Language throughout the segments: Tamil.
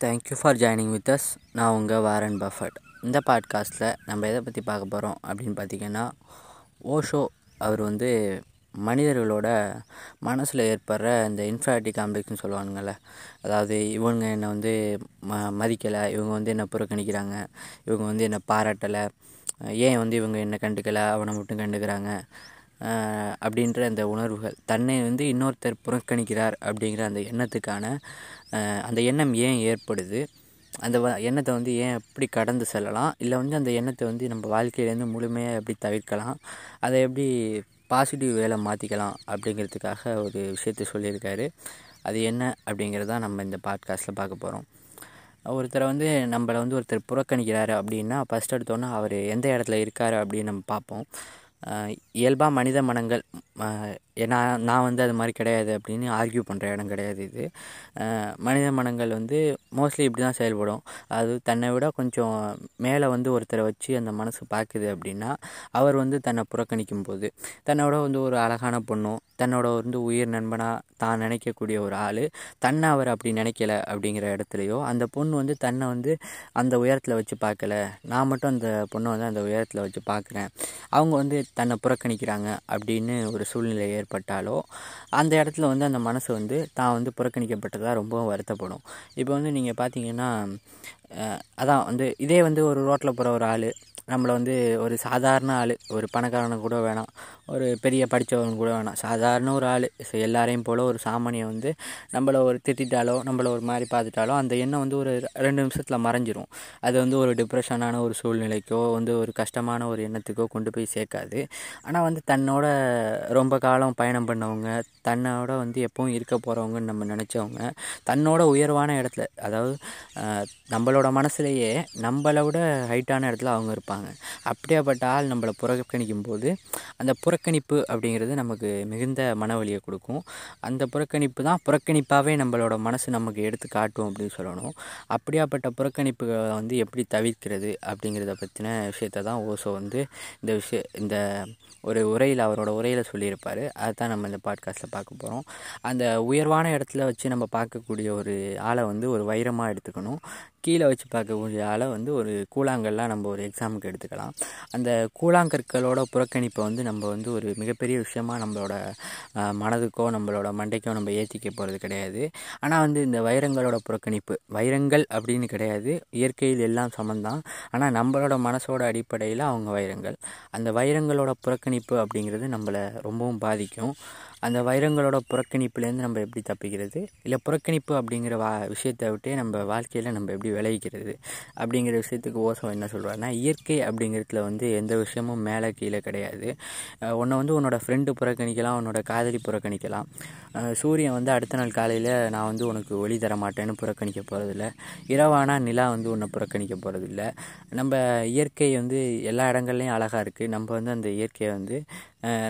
Thank you for joining with us நான் உங்கள் வாரன் பஃபட் இந்த பாட்காஸ்ட்டில் நம்ம எதை பற்றி பார்க்க போகிறோம் அப்படின்னு பார்த்தீங்கன்னா ஓஷோ அவர் வந்து மனிதர்களோட மனசில் ஏற்படுற இந்த இன்ஃப்ராட்டி காம்ப்ளெக்ஸ்னு சொல்லுவானுங்கள அதாவது இவங்க என்னை வந்து ம மதிக்கலை இவங்க வந்து என்னை புறக்கணிக்கிறாங்க இவங்க வந்து என்னை பாராட்டலை ஏன் வந்து இவங்க என்னை கண்டுக்கலை அவனை மட்டும் கண்டுக்கிறாங்க அப்படின்ற அந்த உணர்வுகள். தன்னை வந்து இன்னொருத்தர் புறக்கணிக்கிறார் அப்படிங்கிற அந்த எண்ணத்துக்கான அந்த எண்ணம் ஏன் ஏற்படுது? அந்த வ எண்ணத்தை வந்து ஏன் எப்படி கடந்து செல்லலாம்? இல்லை வந்து அந்த எண்ணத்தை வந்து நம்ம வாழ்க்கையிலேருந்து முழுமையாக எப்படி தவிர்க்கலாம்? அதை எப்படி பாசிட்டிவ் வேலை மாற்றிக்கலாம் அப்படிங்கிறதுக்காக ஒரு விஷயத்த சொல்லியிருக்காரு. அது என்ன அப்படிங்கிறதான் நம்ம இந்த பாட்காஸ்ட்டில் பார்க்க போகிறோம் ஒருத்தரை வந்து நம்மளை வந்து ஒருத்தர் புறக்கணிக்கிறாரு அப்படின்னா ஃபஸ்ட் எடுத்தோன்னே அவர் எந்த இடத்துல இருக்கார் அப்படின்னு நம்ம பார்ப்போம். இயல்பாக மனித மனங்கள் ஏன்னா நான் வந்து அது மாதிரி கிடையாது அப்படின்னு ஆர்கியூ பண்ணுற இடம் கிடையாது இது. மனித மனங்கள் வந்து மோஸ்ட்லி இப்படி தான் செயல்படும். அது தன்னை விட கொஞ்சம் மேலே வந்து ஒருத்தரை வச்சு அந்த மனசு பார்க்குது அப்படின்னா அவர் வந்து தன்னை புறக்கணிக்கும் போது தன்னோட வந்து ஒரு அழகான பொண்ணும் தன்னோட வந்து உயிர் நண்பனாக தான் நினைக்கக்கூடிய ஒரு ஆள் தன்னை அவர் அப்படி நினைக்கல அப்படிங்கிற இடத்துலையோ அந்த பொண்ணு வந்து தன்னை வந்து அந்த உயரத்தில் வச்சு பார்க்கல நான் மட்டும் அந்த பொண்ணை வந்து அந்த உயரத்தில் வச்சு பார்க்குறேன் அவங்க வந்து தன்னை புறக்கணிக்கிறாங்க அப்படின்னு ஒரு சூழ்நிலை ஏற்பட்டாலோ அந்த இடத்துல வந்து அந்த மனசு வந்து தான் வந்து புறக்கணிக்கப்பட்டதாக ரொம்பவும் வருத்தப்படும். இப்போ வந்து நீங்கள் பார்த்தீங்கன்னா அதான் வந்து இதே வந்து ஒரு ரோட்டில் போகிற ஒரு ஆள் நம்மளை வந்து ஒரு சாதாரண ஆள் ஒரு பணக்காரனை கூட வேணாம் ஒரு பெரிய படித்தவன் கூட வேணாம் சாதாரண ஒரு ஆள். எல்லாரையும் போல் ஒரு சாமானியை வந்து நம்மளை ஒரு திட்டாலோ நம்மளை ஒரு மாதிரி பார்த்துட்டாலோ அந்த எண்ணம் வந்து ஒரு ரெண்டு நிமிஷத்தில் மறைஞ்சிரும். அது வந்து ஒரு டிப்ரெஷனான ஒரு சூழ்நிலைக்கோ வந்து ஒரு கஷ்டமான ஒரு எண்ணத்துக்கோ கொண்டு போய் சேர்க்காது. ஆனால் வந்து தன்னோட ரொம்ப காலம் பயணம் பண்ணவங்க தன்னோட வந்து எப்பவும் இருக்க போகிறவங்கன்னு நம்ம நினச்சவங்க தன்னோட உயர்வான இடத்துல அதாவது நம்மளோட நம்மளோட மனசுலேயே நம்மளை விட ஹைட்டான இடத்துல அவங்க இருப்பாங்க. அப்படியாப்பட்ட ஆள் நம்மளை புறக்கணிக்கும் போது அந்த புறக்கணிப்பு அப்படிங்கிறது நமக்கு மிகுந்த மனவழியை கொடுக்கும். அந்த புறக்கணிப்பு தான் புறக்கணிப்பாகவே நம்மளோட மனசு நமக்கு எடுத்து காட்டும் அப்படின்னு சொல்லணும். அப்படியாப்பட்ட புறக்கணிப்புகளை வந்து எப்படி தவிர்க்கிறது அப்படிங்கிறத பற்றின விஷயத்த தான் ஓசோ வந்து இந்த விஷய இந்த ஒரு உரையில் அவரோட உரையில் சொல்லியிருப்பார். அதுதான் நம்ம இந்த பாட்காஸ்ட்டில் பார்க்க போகிறோம் அந்த உயர்வான இடத்துல வச்சு நம்ம பார்க்கக்கூடிய ஒரு ஆளை வந்து ஒரு வைரமாக எடுத்துக்கணும். கீழே வச்சு பார்க்கக்கூடிய ஆளை வந்து ஒரு கூழாங்கல்லாம் நம்ம ஒரு எக்ஸாமுக்கு எடுத்துக்கலாம். அந்த கூழாங்கற்களோட புறக்கணிப்பை வந்து நம்ம வந்து ஒரு மிகப்பெரிய விஷயமாக நம்மளோட மனதுக்கோ நம்மளோட மண்டைக்கோ நம்ம ஏற்றிக்க போகிறது கிடையாது. ஆனால் வந்து இந்த வைரங்களோட புறக்கணிப்பு வைரங்கள் அப்படின்னு கிடையாது. இயற்கையில் எல்லாம் சமந்தான். ஆனால் நம்மளோட மனசோட அடிப்படையில் அவங்க வைரங்கள். அந்த வைரங்களோட புறக்கணிப்பு அப்படிங்கிறது நம்மளை ரொம்பவும் பாதிக்கும். அந்த வைரங்களோட புறக்கணிப்புலேருந்து நம்ம எப்படி தப்பிக்கிறது? இல்லை புறக்கணிப்பு அப்படிங்கிற வா விஷயத்தை விட்டே நம்ம வாழ்க்கையில் நம்ம எப்படி விளைவிக்கிறது? அப்படிங்கிற விஷயத்துக்கு ஓசம் என்ன சொல்கிறாருன்னா இயற்கை அப்படிங்கிறதுல வந்து எந்த விஷயமும் மேலே கீழே கிடையாது. உன்னை வந்து உன்னோட ஃப்ரெண்டு புறக்கணிக்கலாம் உன்னோட காதலி புறக்கணிக்கலாம். சூரியன் வந்து அடுத்த நாள் காலையில் நான் வந்து உனக்கு ஒளி தர மாட்டேன்னு புறக்கணிக்க போகிறதில்ல இரவானா நிலா வந்து உன்னை புறக்கணிக்க போகிறதில்ல நம்ம இயற்கை வந்து எல்லா இடங்கள்லையும் அழகாக இருக்குது நம்ம வந்து அந்த இயற்கையை வந்து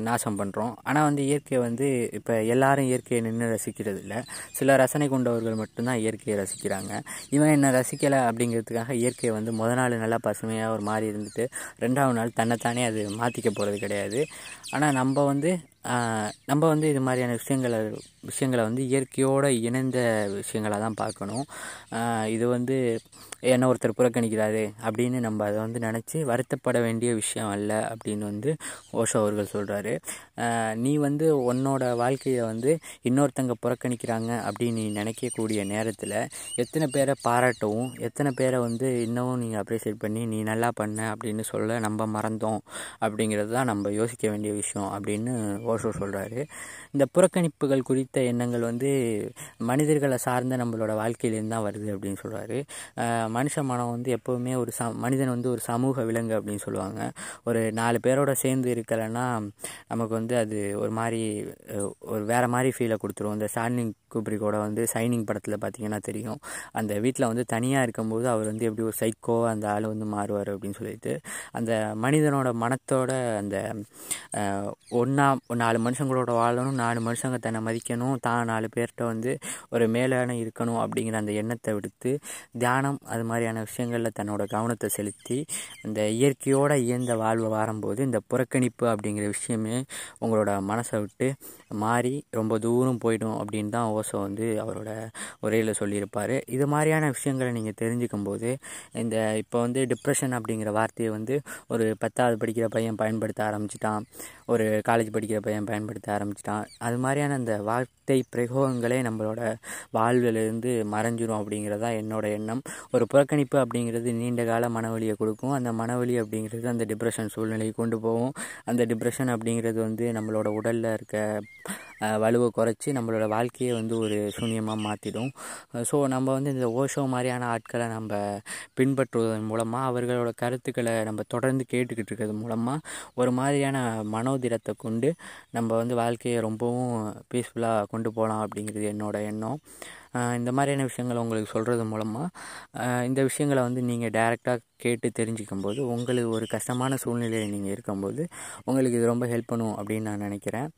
நாசம் பண்ணுறோம் ஆனால் வந்து இயற்கையை வந்து இப்போ எல்லாரும் இயற்கையை நின்று ரசிக்கிறது இல்லை சில ரசனை கொண்டவர்கள் மட்டும்தான் இயற்கையை ரசிக்கிறாங்க. இவன் என்ன ரசிக்கலை அப்படிங்கிறதுக்காக இயற்கையை வந்து முத நாள் நல்லா பசுமையாக ஒரு மாதிரி இருந்துட்டு ரெண்டாவது நாள் தன்னைத்தானே அது மாற்றிக்க போகிறது கிடையாது. ஆனால் நம்ம வந்து நம்ம வந்து இது மாதிரியான விஷயங்களை விஷயங்களை வந்து இயற்கையோடு இணைந்த விஷயங்களாக தான் பார்க்கணும். இது வந்து என்ன ஒருத்தர் புறக்கணிக்கிறாரு அப்படின்னு நம்ம அதை வந்து நினச்சி வருத்தப்பட வேண்டிய விஷயம் அல்ல அப்படின்னு வந்து ஓஷோ அவர்கள் சொல்கிறாரு நீ வந்து உன்னோட வாழ்க்கையை வந்து இன்னொருத்தங்க புறக்கணிக்கிறாங்க அப்படின்னு நீ நினைக்கக்கூடிய நேரத்தில் எத்தனை பேரை பாராட்டவும் எத்தனை பேரை வந்து இன்னமும் நீங்கள் அப்ரிஷியேட் பண்ணி நீ நல்லா பண்ண அப்படின்னு சொல்ல நம்ம மறந்தோம் அப்படிங்கிறது தான் நம்ம யோசிக்க வேண்டிய விஷயம் அப்படின்னு ஓஷோ சொல்கிறாரு இந்த புறக்கணிப்புகள் குறித்த எண்ணங்கள் வந்து மனிதர்களை சார்ந்த நம்மளோட வாழ்க்கையிலேருந்து தான் வருது அப்படின்னு சொல்கிறாரு மனுஷ மனம் வந்து எப்போவுமே ஒரு ச மனிதன் வந்து ஒரு சமூக விலங்கு அப்படின்னு சொல்லுவாங்க. ஒரு நாலு பேரோட சேர்ந்து இருக்கலைன்னா நமக்கு வந்து அது ஒரு மாதிரி ஒரு வேறு மாதிரி ஃபீலை கொடுத்துரும். இந்த ஸ்டாண்டிங் குப்ரிக்கோட வந்து சைனிங் படத்தில் பார்த்தீங்கன்னா தெரியும். அந்த வீட்டில் வந்து தனியாக இருக்கும்போது அவர் வந்து எப்படி ஒரு சைக்கோ அந்த ஆள் வந்து மாறுவார் அப்படின்னு சொல்லிட்டு அந்த மனிதனோட மனத்தோட அந்த ஒன்றா நாலு மனுஷங்களோட வாழணும் நாலு மனுஷங்க தன்னை மதிக்கணும் தான் நாலு பேர்கிட்ட வந்து ஒரு மேலான இருக்கணும் அப்படிங்கிற அந்த எண்ணத்தை விடுத்து தியானம் அது மாதிரியான விஷயங்களில் தன்னோட கவனத்தை செலுத்தி அந்த இயற்கையோடு இயந்த வாழ்வை வாரும்போது இந்த புறக்கணிப்பு அப்படிங்கிற விஷயமே உங்களோட மனசை விட்டு மாறி ரொம்ப தூரம் போயிடும் அப்படின்னு தான் ஸோ வந்து அவரோட உரையில் சொல்லியிருப்பார். இது மாதிரியான விஷயங்களை நீங்கள் தெரிஞ்சுக்கும் போது இந்த இப்போ வந்து டிப்ரெஷன் அப்படிங்கிற வார்த்தையை வந்து ஒரு பத்தாவது படிக்கிற பையன் பயன்படுத்த ஆரம்பிச்சிட்டான். ஒரு காலேஜ் படிக்கிற பையன் பயன்படுத்த ஆரம்பிச்சிட்டான். அது மாதிரியான அந்த வார்த்தை பிரயோகங்களே நம்மளோட வாழ்விலிருந்து மறைஞ்சிரும் அப்படிங்கிறதா என்னோட எண்ணம். ஒரு புறக்கணிப்பு அப்படிங்கிறது நீண்ட கால மனவழியை கொடுக்கும். அந்த மனவழி அப்படிங்கிறது அந்த டிப்ரெஷன் சூழ்நிலையை கொண்டு போகும். அந்த டிப்ரெஷன் அப்படிங்கிறது வந்து நம்மளோட உடலில் இருக்க வலுவை குறைச்சி நம்மளோட வாழ்க்கையை வந்து ஒரு சூன்யமாக மாற்றிடும் ஸோ நம்ம வந்து இந்த ஓஷோ மாதிரியான ஆட்களை நம்ம பின்பற்றுவதன் மூலமாக அவர்களோட கருத்துக்களை நம்ம தொடர்ந்து கேட்டுக்கிட்டு இருக்கிறது மூலமாக ஒரு மாதிரியான மனோதிடத்தை கொண்டு நம்ம வந்து வாழ்க்கையை ரொம்பவும் பீஸ்ஃபுல்லாக கொண்டு போகலாம் அப்படிங்கிறது என்னோட எண்ணம். இந்த மாதிரியான விஷயங்களை உங்களுக்கு சொல்கிறது மூலமாக இந்த விஷயங்களை வந்து நீங்கள் டைரெக்டாக கேட்டு தெரிஞ்சுக்கும் போது உங்களுக்கு ஒரு கஷ்டமான சூழ்நிலையில் நீங்கள் இருக்கும்போது உங்களுக்கு இது ரொம்ப ஹெல்ப் பண்ணும் அப்படின்னு நான் நினைக்கிறேன்.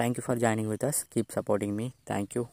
Thank you for joining with us keep supporting me thank you